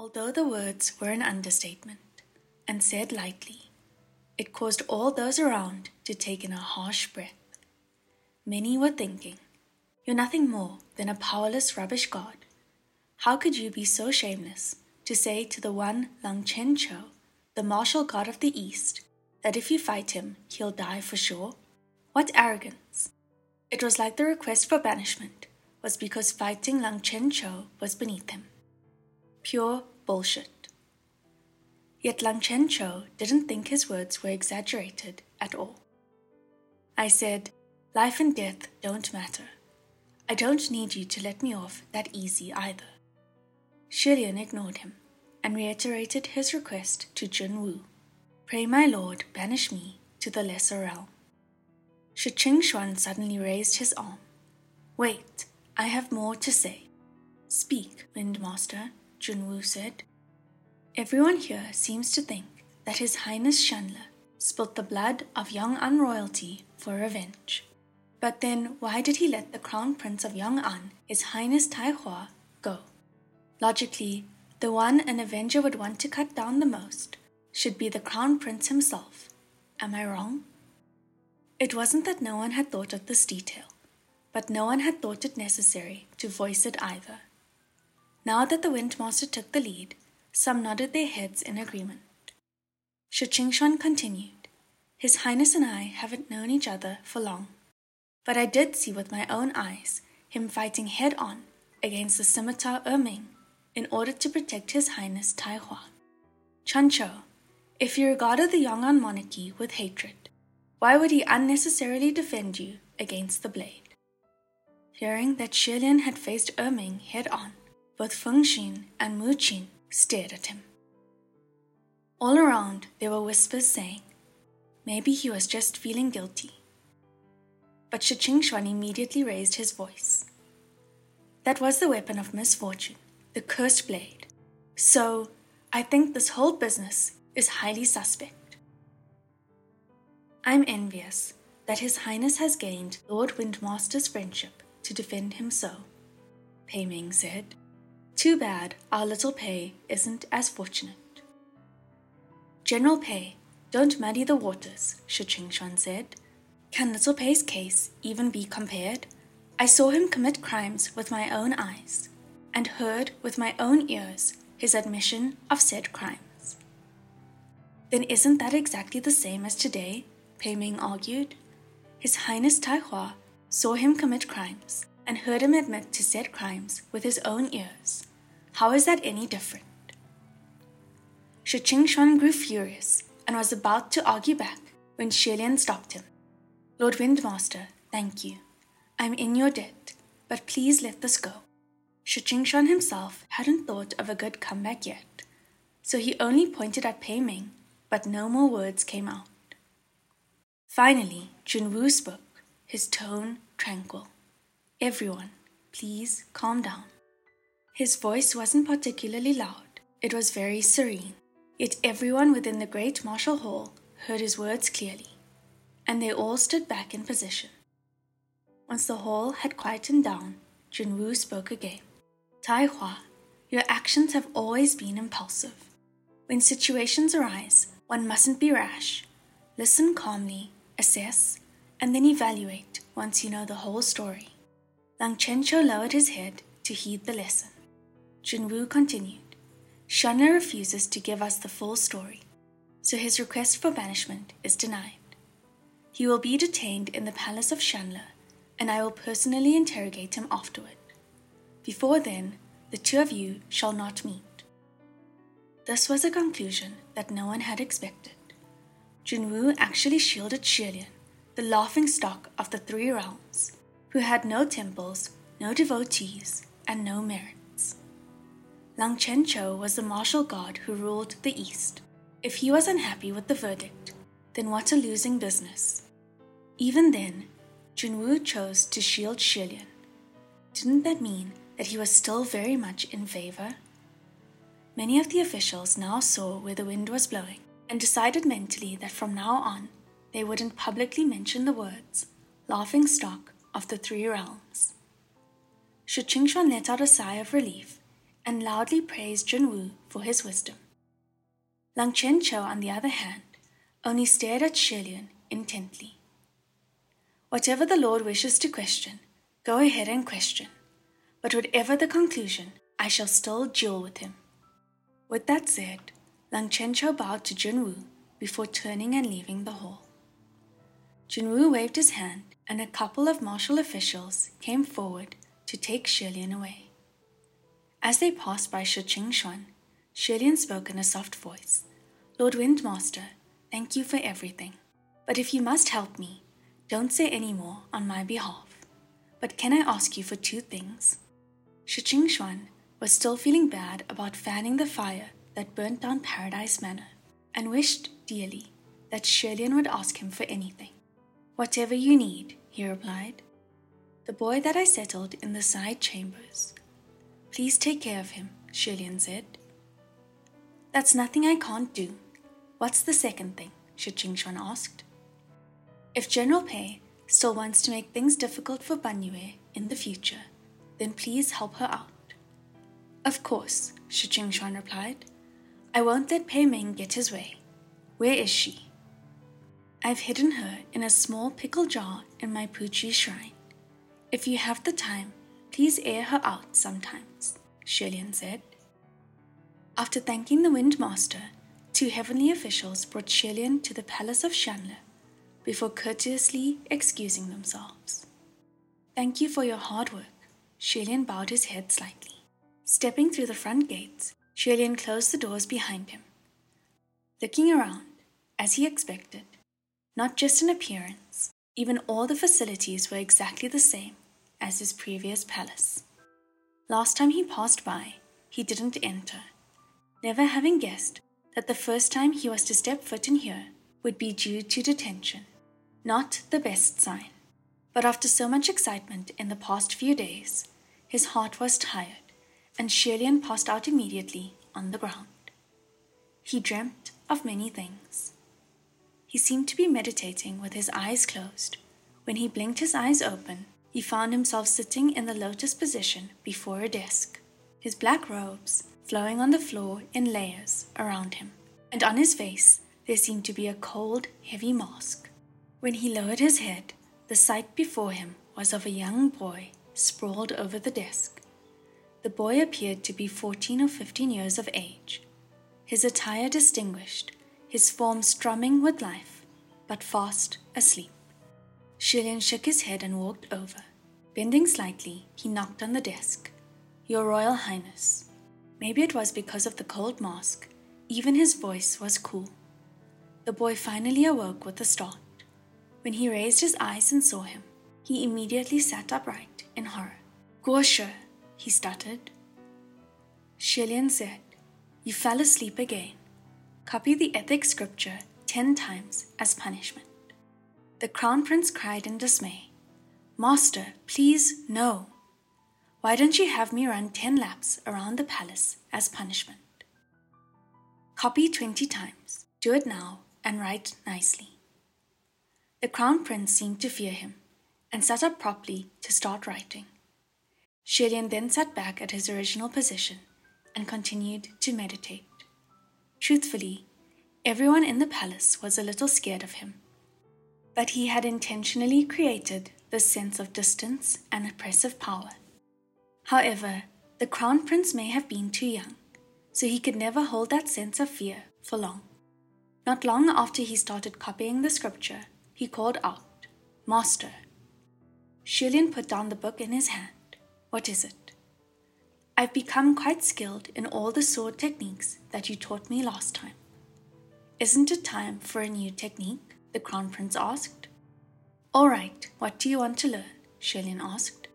Although the words were an understatement and said lightly, it caused all those around to take in a harsh breath. Many were thinking, You're nothing more than a powerless rubbish god. How could you be so shameless to say to the one Lang Qianqiu, the martial god of the East, that if you fight him, he'll die for sure? What arrogance! It was like the request for banishment was because fighting Lang Qianqiu was beneath him. Pure bullshit. Yet Lang Qianqiu didn't think his words were exaggerated at all. I said, Life and death don't matter. I don't need you to let me off that easy either. Xie Lian ignored him and reiterated his request to Jun Wu. Pray my lord banish me to the lesser realm. Shi Xuan suddenly raised his arm. Wait, I have more to say. Speak, Windmaster, Junwu said. Everyone here seems to think that His Highness Xianle spilt the blood of Yong'an royalty for revenge. But then why did he let the Crown Prince of Yong'an, His Highness Tai Hua, go? Logically, the one an avenger would want to cut down the most should be the Crown Prince himself. Am I wrong? It wasn't that no one had thought of this detail, but no one had thought it necessary to voice it either. Now that the wind master took the lead, some nodded their heads in agreement. Qingxuan continued, His Highness and I haven't known each other for long, but I did see with my own eyes him fighting head on against the scimitar Erming in order to protect His Highness Tai Hua. Qianqiu, if you regarded the Yong'an monarchy with hatred, why would he unnecessarily defend you against the blade? Hearing that Xie Lian had faced Erming head on, both Feng Xin and Mu Qing stared at him. All around there were whispers saying, maybe he was just feeling guilty. But Shi Qingxuan immediately raised his voice. That was the weapon of misfortune, the cursed blade. So, I think this whole business is highly suspect. I'm envious that His Highness has gained Lord Windmaster's friendship to defend him so, Pei Ming said. Too bad our little Pei isn't as fortunate. General Pei, don't muddy the waters, Shi Qingxuan said. Can little Pei's case even be compared? I saw him commit crimes with my own eyes, and heard with my own ears his admission of said crimes. Then isn't that exactly the same as today? Pei Ming argued. His Highness Tai Hua saw him commit crimes and heard him admit to said crimes with his own ears. How is that any different? Shi Qingxuan grew furious and was about to argue back when Xie Lian stopped him. Lord Windmaster, thank you. I'm in your debt, but please let this go. Shi Qingxuan himself hadn't thought of a good comeback yet, so he only pointed at Pei Ming, but no more words came out. Finally, Junwu spoke, his tone tranquil. Everyone, please calm down. His voice wasn't particularly loud, it was very serene, yet everyone within the great martial hall heard his words clearly, and they all stood back in position. Once the hall had quietened down, Junwu spoke again. Tai Hua, your actions have always been impulsive. When situations arise, one mustn't be rash. Listen calmly, assess, and then evaluate once you know the whole story. Lang Qianqiu lowered his head to heed the lesson. Junwu continued. Xianle refuses to give us the full story, so his request for banishment is denied. He will be detained in the palace of Xianle, and I will personally interrogate him afterward. Before then, the two of you shall not meet. This was a conclusion that no one had expected. Junwu actually shielded Xie Lian, the laughing stock of the three realms, who had no temples, no devotees, and no merit. Lang Qianqiu was the martial god who ruled the East. If he was unhappy with the verdict, then what a losing business. Even then, Junwu chose to shield Xie Lian. Didn't that mean that he was still very much in favor? Many of the officials now saw where the wind was blowing and decided mentally that from now on they wouldn't publicly mention the words laughing stock of the three realms. Shi Qingxuan let out a sigh of relief and loudly praised Junwu for his wisdom. Lang Qianqiu, on the other hand, only stared at Xie Lian intently. Whatever the Lord wishes to question, go ahead and question. But whatever the conclusion, I shall still duel with him. With that said, Lang Qianqiu bowed to Junwu before turning and leaving the hall. Junwu waved his hand, and a couple of martial officials came forward to take Xie Lian away. As they passed by Shi Xuan, Xie Lian spoke in a soft voice. Lord Windmaster, thank you for everything. But if you must help me, don't say any more on my behalf. But can I ask you for two things? Shi Xuan was still feeling bad about fanning the fire that burnt down Paradise Manor and wished dearly that Xie Lian would ask him for anything. Whatever you need, he replied. The boy that I settled in the side chambers. Please take care of him, Xie Lian said. That's nothing I can't do. What's the second thing? Shi Qingxuan asked. If General Pei still wants to make things difficult for Ban Yue in the future, then please help her out. Of course, Shi Qingxuan replied. I won't let Pei Ming get his way. Where is she? I've hidden her in a small pickle jar in my Puqi shrine. If you have the time, please air her out sometimes, Xie Lian said. After thanking the Wind Master, two heavenly officials brought Xie Lian to the palace of Xianle before courteously excusing themselves. Thank you for your hard work. Xie Lian bowed his head slightly. Stepping through the front gates, Xie Lian closed the doors behind him. Looking around, as he expected, not just in appearance, even all the facilities were exactly the same as his previous palace. Last time he passed by, he didn't enter, never having guessed that the first time he was to step foot in here would be due to detention. Not the best sign. But after so much excitement in the past few days, his heart was tired, and Xie Lian passed out immediately on the ground. He dreamt of many things. He seemed to be meditating with his eyes closed. When he blinked his eyes open, he found himself sitting in the lotus position before a desk, his black robes flowing on the floor in layers around him, and on his face there seemed to be a cold, heavy mask. When he lowered his head, the sight before him was of a young boy sprawled over the desk. The boy appeared to be 14 or 15 years of age, his attire distinguished his form strumming with life, but fast asleep. Xie Lian shook his head and walked over. Bending slightly, he knocked on the desk. Your Royal Highness. Maybe it was because of the cold mask. Even his voice was cool. The boy finally awoke with a start. When he raised his eyes and saw him, he immediately sat upright in horror. Guoshi, he stuttered. Xie Lian said, You fell asleep again. Copy the ethic scripture ten times as punishment. The crown prince cried in dismay. Master, please, no. Why don't you have me run ten laps around the palace as punishment? Copy twenty times. Do it now and write nicely. The crown prince seemed to fear him and sat up properly to start writing. Xie Lian then sat back at his original position and continued to meditate. Truthfully, everyone in the palace was a little scared of him. But he had intentionally created this sense of distance and oppressive power. However, the crown prince may have been too young, so he could never hold that sense of fear for long. Not long after he started copying the scripture, he called out, Master. Xie Lian put down the book in his hand. What is it? I've become quite skilled in all the sword techniques that you taught me last time. Isn't it time for a new technique? The Crown Prince asked. All right, what do you want to learn? Xie Lian asked.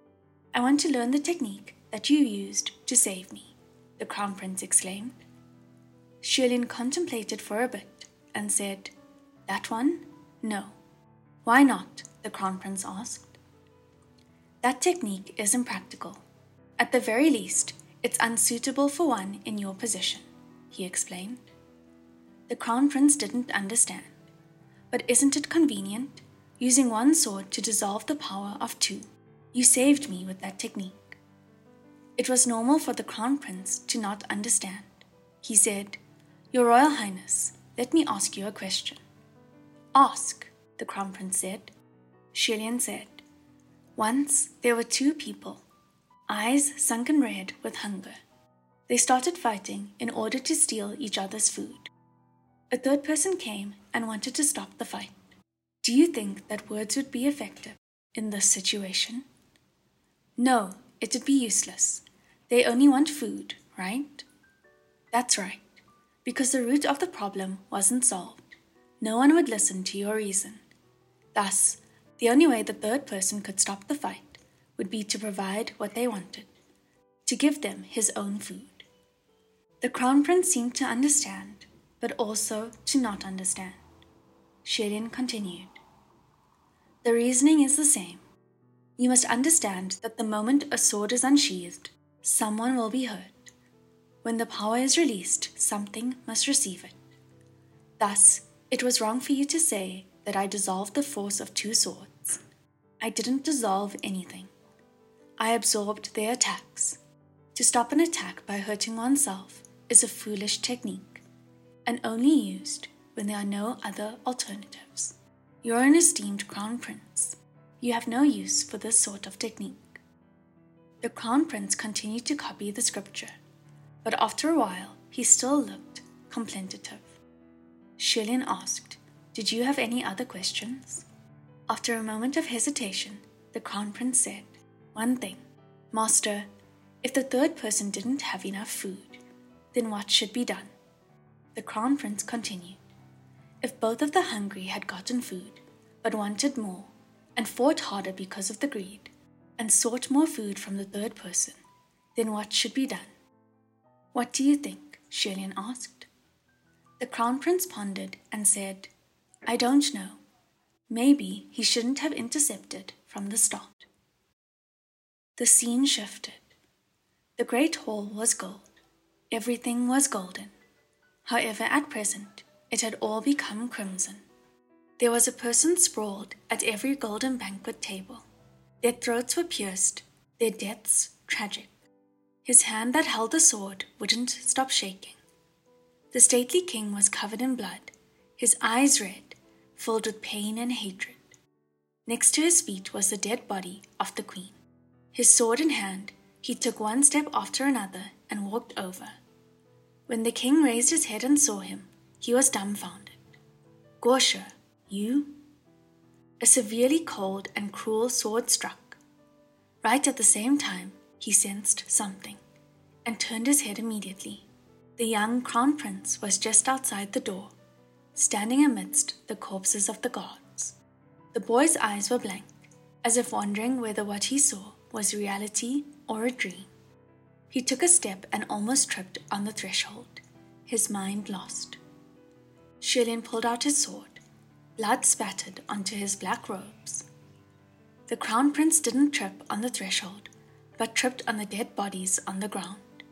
I want to learn the technique that you used to save me, the Crown Prince exclaimed. Xie Lian contemplated for a bit and said, That one? No. Why not? the Crown Prince asked. That technique is impractical. At the very least, it's unsuitable for one in your position, he explained. The Crown Prince didn't understand. But isn't it convenient, using one sword to dissolve the power of two? You saved me with that technique. It was normal for the crown prince to not understand. He said, Your Royal Highness, let me ask you a question. Ask, the crown prince said. Xie Lian said, Once there were two people, eyes sunken red with hunger. They started fighting in order to steal each other's food. A third person came and wanted to stop the fight. Do you think that words would be effective in this situation? No, it would be useless. They only want food, right? That's right, because the root of the problem wasn't solved. No one would listen to your reason. Thus, the only way the third person could stop the fight would be to provide what they wanted, to give them his own food. The crown prince seemed to understand, but also to not understand. Xie Lian continued. The reasoning is the same. You must understand that the moment a sword is unsheathed, someone will be hurt. When the power is released, something must receive it. Thus, it was wrong for you to say that I dissolved the force of two swords. I didn't dissolve anything. I absorbed their attacks. To stop an attack by hurting oneself is a foolish technique, and only used when there are no other alternatives. You're an esteemed crown prince. You have no use for this sort of technique. The crown prince continued to copy the scripture, but after a while he still looked contemplative. Xie Lian asked, Did you have any other questions? After a moment of hesitation, the crown prince said, One thing, Master, if the third person didn't have enough food, then what should be done? The crown prince continued. If both of the hungry had gotten food, but wanted more, and fought harder because of the greed, and sought more food from the third person, then what should be done? What do you think? Xie Lian asked. The crown prince pondered and said, I don't know. Maybe he shouldn't have intercepted from the start. The scene shifted. The great hall was gold. Everything was golden. However, at present, it had all become crimson. There was a person sprawled at every golden banquet table. Their throats were pierced, their deaths tragic. His hand that held the sword wouldn't stop shaking. The stately king was covered in blood, his eyes red, filled with pain and hatred. Next to his feet was the dead body of the queen. His sword in hand, he took one step after another and walked over. When the king raised his head and saw him, he was dumbfounded. Guoshi, you? A severely cold and cruel sword struck. Right at the same time, he sensed something and turned his head immediately. The young crown prince was just outside the door, standing amidst the corpses of the guards. The boy's eyes were blank, as if wondering whether what he saw was reality or a dream. He took a step and almost tripped on the threshold, his mind lost. Xie Lian pulled out his sword. Blood spattered onto his black robes. The crown prince didn't trip on the threshold, but tripped on the dead bodies on the ground.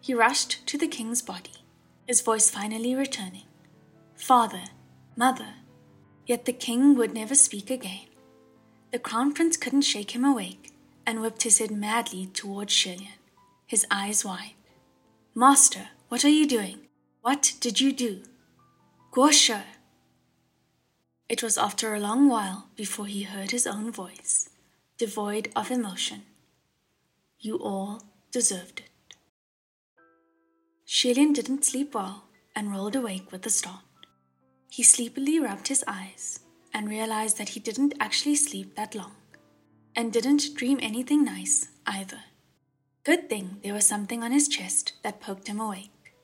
He rushed to the king's body, his voice finally returning. Father, mother. Yet the king would never speak again. The crown prince couldn't shake him awake and whipped his head madly towards Xie Lian, his eyes wide. Master, what are you doing? What did you do? Guoshi! It was after a long while before he heard his own voice, devoid of emotion. You all deserved it. Xie Lian didn't sleep well and rolled awake with a start. He sleepily rubbed his eyes and realized that he didn't actually sleep that long, and didn't dream anything nice either. Good thing there was something on his chest that poked him awake.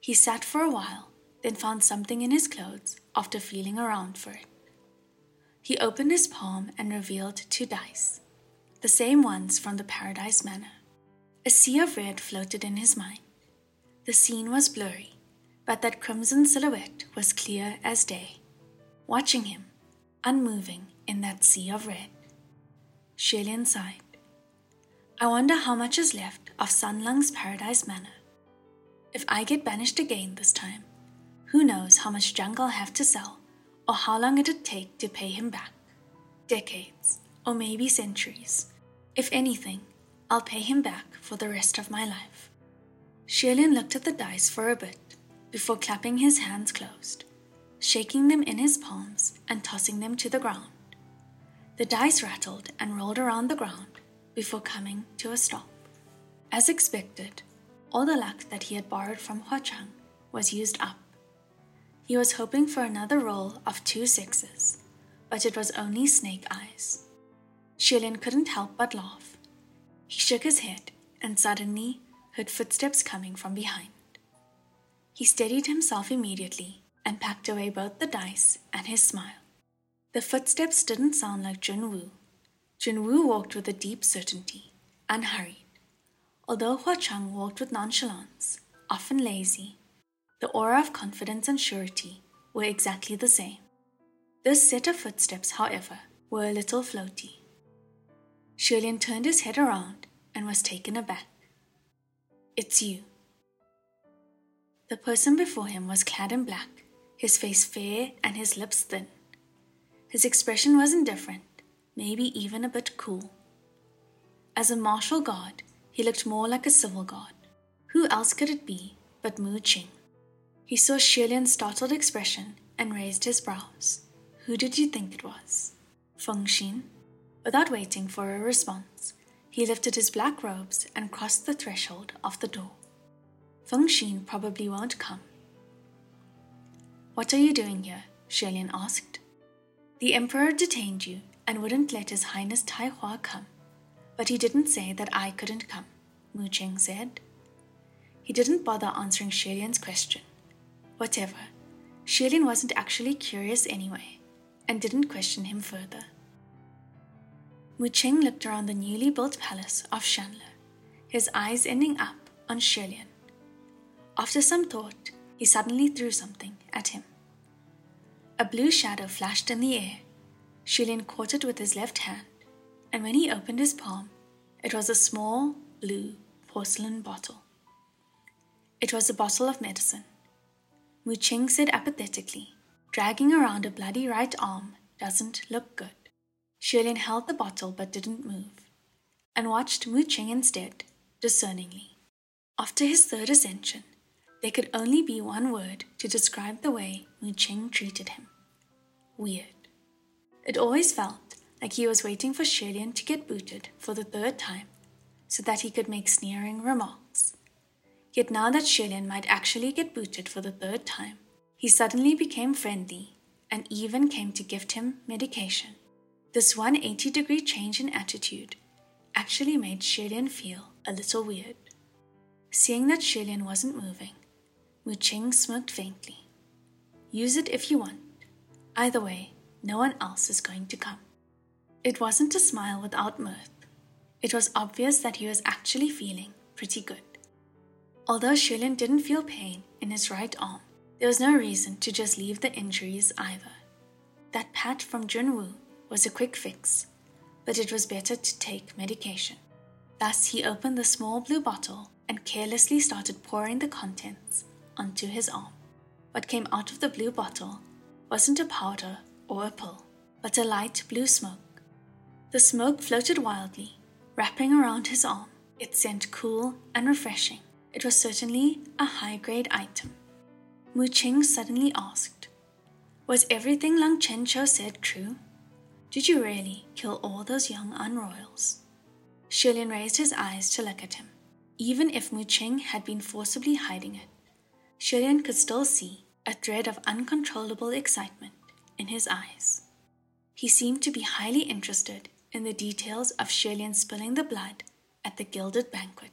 He sat for a while then found something in his clothes after feeling around for it. He opened his palm and revealed two dice, the same ones from the Paradise Manor. A sea of red floated in his mind. The scene was blurry, but that crimson silhouette was clear as day, watching him, unmoving in that sea of red. Xie Lian sighed. I wonder how much is left of Sanlang's Paradise Manor. If I get banished again this time, who knows how much junk I'll have to sell, or how long it'd take to pay him back? Decades, or maybe centuries. If anything, I'll pay him back for the rest of my life. Xie Lian looked at the dice for a bit before clapping his hands closed, shaking them in his palms and tossing them to the ground. The dice rattled and rolled around the ground before coming to a stop. As expected, all the luck that he had borrowed from Hua Cheng was used up. He was hoping for another roll of two sixes, but it was only snake eyes. Xie Lian couldn't help but laugh. He shook his head and suddenly heard footsteps coming from behind. He steadied himself immediately and packed away both the dice and his smile. The footsteps didn't sound like Junwu. Junwu walked with a deep certainty, unhurried. Although Hua Cheng walked with nonchalance, often lazy, the aura of confidence and surety were exactly the same. This set of footsteps, however, were a little floaty. Xie Lian turned his head around and was taken aback. It's you. The person before him was clad in black, his face fair and his lips thin. His expression was indifferent, maybe even a bit cool. As a martial guard, he looked more like a civil guard. Who else could it be but Mu Qing? He saw Xie Lian's startled expression and raised his brows. Who did you think it was? Feng Xin? Without waiting for a response, he lifted his black robes and crossed the threshold of the door. Feng Xin probably won't come. What are you doing here? Xie Lian asked. The Emperor detained you and wouldn't let His Highness Tai Hua come. But he didn't say that I couldn't come, Mu Qing said. He didn't bother answering Xie Lian's question. Whatever. Xie Lian wasn't actually curious anyway, and didn't question him further. Mu Qing looked around the newly built palace of Xianle, his eyes ending up on Xie Lian. After some thought, he suddenly threw something at him. A blue shadow flashed in the air. Xie Lian caught it with his left hand, and when he opened his palm, it was a small, blue porcelain bottle. It was a bottle of medicine. Mu Qing said apathetically, dragging around a bloody right arm doesn't look good. Xie Lian held the bottle but didn't move, and watched Mu Qing instead, discerningly. After his third ascension, there could only be one word to describe the way Mu Qing treated him. Weird. It always felt like he was waiting for Xie Lian to get booted for the third time so that he could make sneering remarks. Yet now that Xie Lian might actually get booted for the third time, he suddenly became friendly and even came to gift him medication. This 180 degree change in attitude actually made Xie Lian feel a little weird. Seeing that Xie Lian wasn't moving, Mu Qing smirked faintly. Use it if you want. Either way, no one else is going to come. It wasn't a smile without mirth. It was obvious that he was actually feeling pretty good. Although Xie Lian didn't feel pain in his right arm, there was no reason to just leave the injuries either. That pat from Junwu was a quick fix, but it was better to take medication. Thus, he opened the small blue bottle and carelessly started pouring the contents onto his arm. What came out of the blue bottle wasn't a powder or a pill, but a light blue smoke. The smoke floated wildly, wrapping around his arm. It sent cool and refreshing. It was certainly a high grade item. Mu Qing suddenly asked, Was everything Lang Qianqiu said true? Did you really kill all those Yong'an royals? Shielian raised his eyes to look at him. Even if Mu Qing had been forcibly hiding it, Xie Lian could still see a thread of uncontrollable excitement in his eyes. He seemed to be highly interested in the details of Xie Lian spilling the blood at the gilded banquet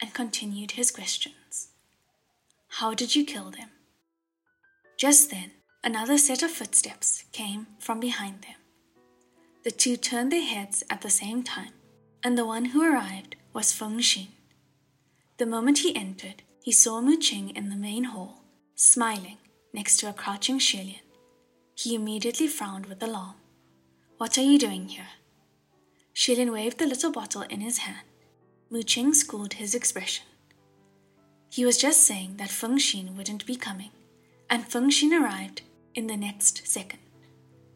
and continued his questions. How did you kill them? Just then, another set of footsteps came from behind them. The two turned their heads at the same time, and the one who arrived was Feng Xin. The moment he entered, he saw Mu Qing in the main hall, smiling next to a crouching Xie Lian. He immediately frowned with alarm. What are you doing here? Xie Lian waved the little bottle in his hand. Mu Qing schooled his expression. He was just saying that Feng Xin wouldn't be coming, and Feng Xin arrived in the next second.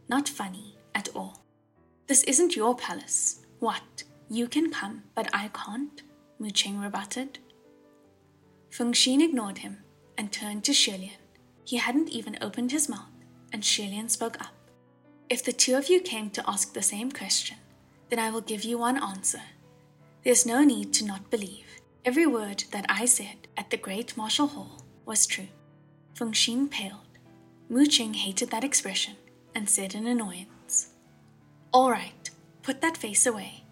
Not funny at all. This isn't your palace. What? You can come, but I can't, Mu Qing rebutted. Feng Xin ignored him and turned to Xie Lian. He hadn't even opened his mouth, and Xie Lian spoke up. If the two of you came to ask the same question, then I will give you one answer. There's no need to not believe. Every word that I said at the great martial hall was true. Feng Xin paled. Mu Qing hated that expression and said in annoyance, All right, put that face away.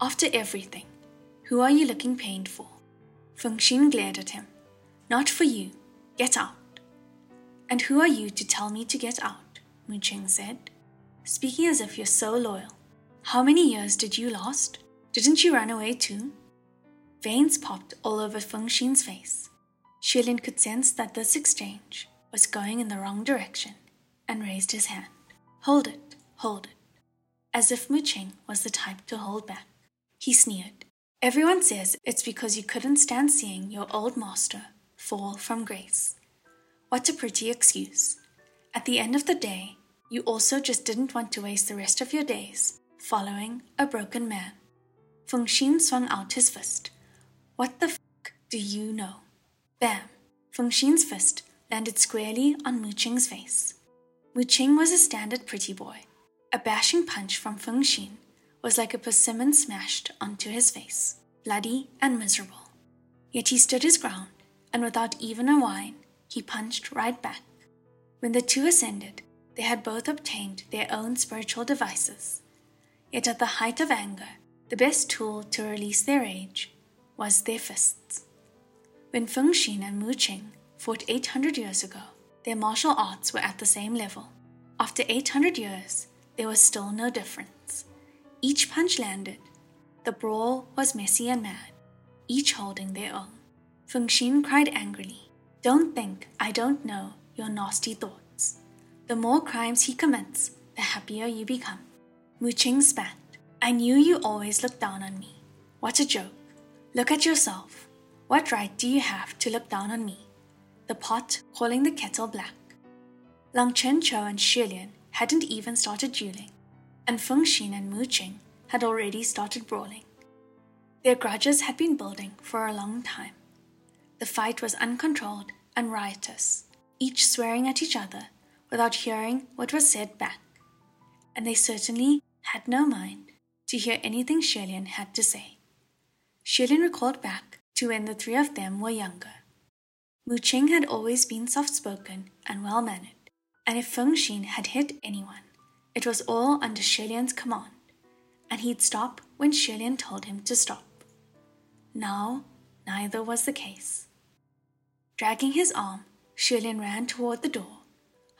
After everything, who are you looking pained for? Feng Xin glared at him. Not for you. Get out. And who are you to tell me to get out? Mu Qing said, speaking as if you're so loyal. How many years did you last? Didn't you run away too? Veins popped all over Feng Xin's face. Xie Lian could sense that this exchange was going in the wrong direction and raised his hand. Hold it, hold it. As if Mu Qing was the type to hold back. He sneered. Everyone says it's because you couldn't stand seeing your old master fall from grace. What a pretty excuse. At the end of the day, you also just didn't want to waste the rest of your days following a broken man. Feng Xin swung out his fist. What the fuck do you know? Bam! Feng Xin's fist landed squarely on Mu Qing's face. Mu Qing was a standard pretty boy. A bashing punch from Feng Xin was like a persimmon smashed onto his face, bloody and miserable. Yet he stood his ground, and without even a whine, he punched right back. When the two ascended, they had both obtained their own spiritual devices. Yet at the height of anger, the best tool to release their rage was their fists. When Feng Xin and Mu Qing fought 800 years ago, their martial arts were at the same level. After 800 years, there was still no difference. Each punch landed. The brawl was messy and mad, each holding their own. Feng Xin cried angrily, Don't think I don't know your nasty thoughts. The more crimes he commits, the happier you become. Mu Qing spat. I knew you always looked down on me. What a joke. Look at yourself. What right do you have to look down on me? The pot calling the kettle black. Lang Qianqiu and Xie Lian hadn't even started dueling, and Feng Xin and Mu Qing had already started brawling. Their grudges had been building for a long time. The fight was uncontrolled and riotous, each swearing at each other without hearing what was said back. And they certainly had no mind to hear anything Xie Lian had to say. Xie Lian recalled back to when the three of them were younger. Mu Qing had always been soft spoken and well mannered, and if Feng Xin had hit anyone, it was all under Xie Lian's command, and he'd stop when Xie Lian told him to stop. Now, neither was the case. Dragging his arm, Xie Lian ran toward the door,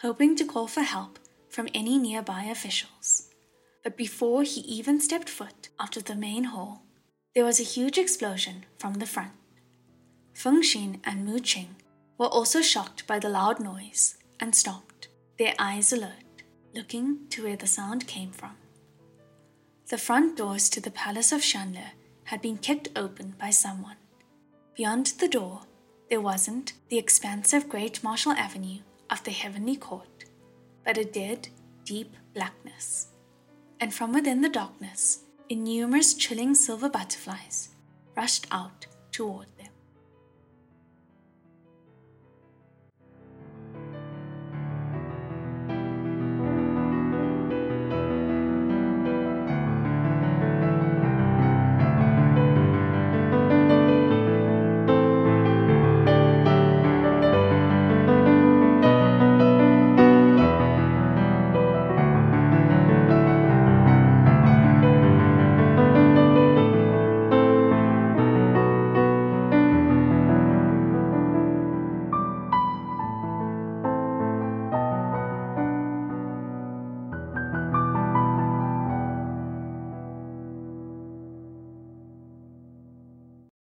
hoping to call for help from any nearby officials. But before he even stepped foot out of the main hall, there was a huge explosion from the front. Feng Xin and Mu Qing were also shocked by the loud noise and stopped, their eyes alert, looking to where the sound came from. The front doors to the palace of Xianle had been kicked open by someone. Beyond the door, there wasn't the expansive great martial avenue of the heavenly court, but a dead, deep blackness. And from within the darkness, innumerous chilling silver butterflies rushed out toward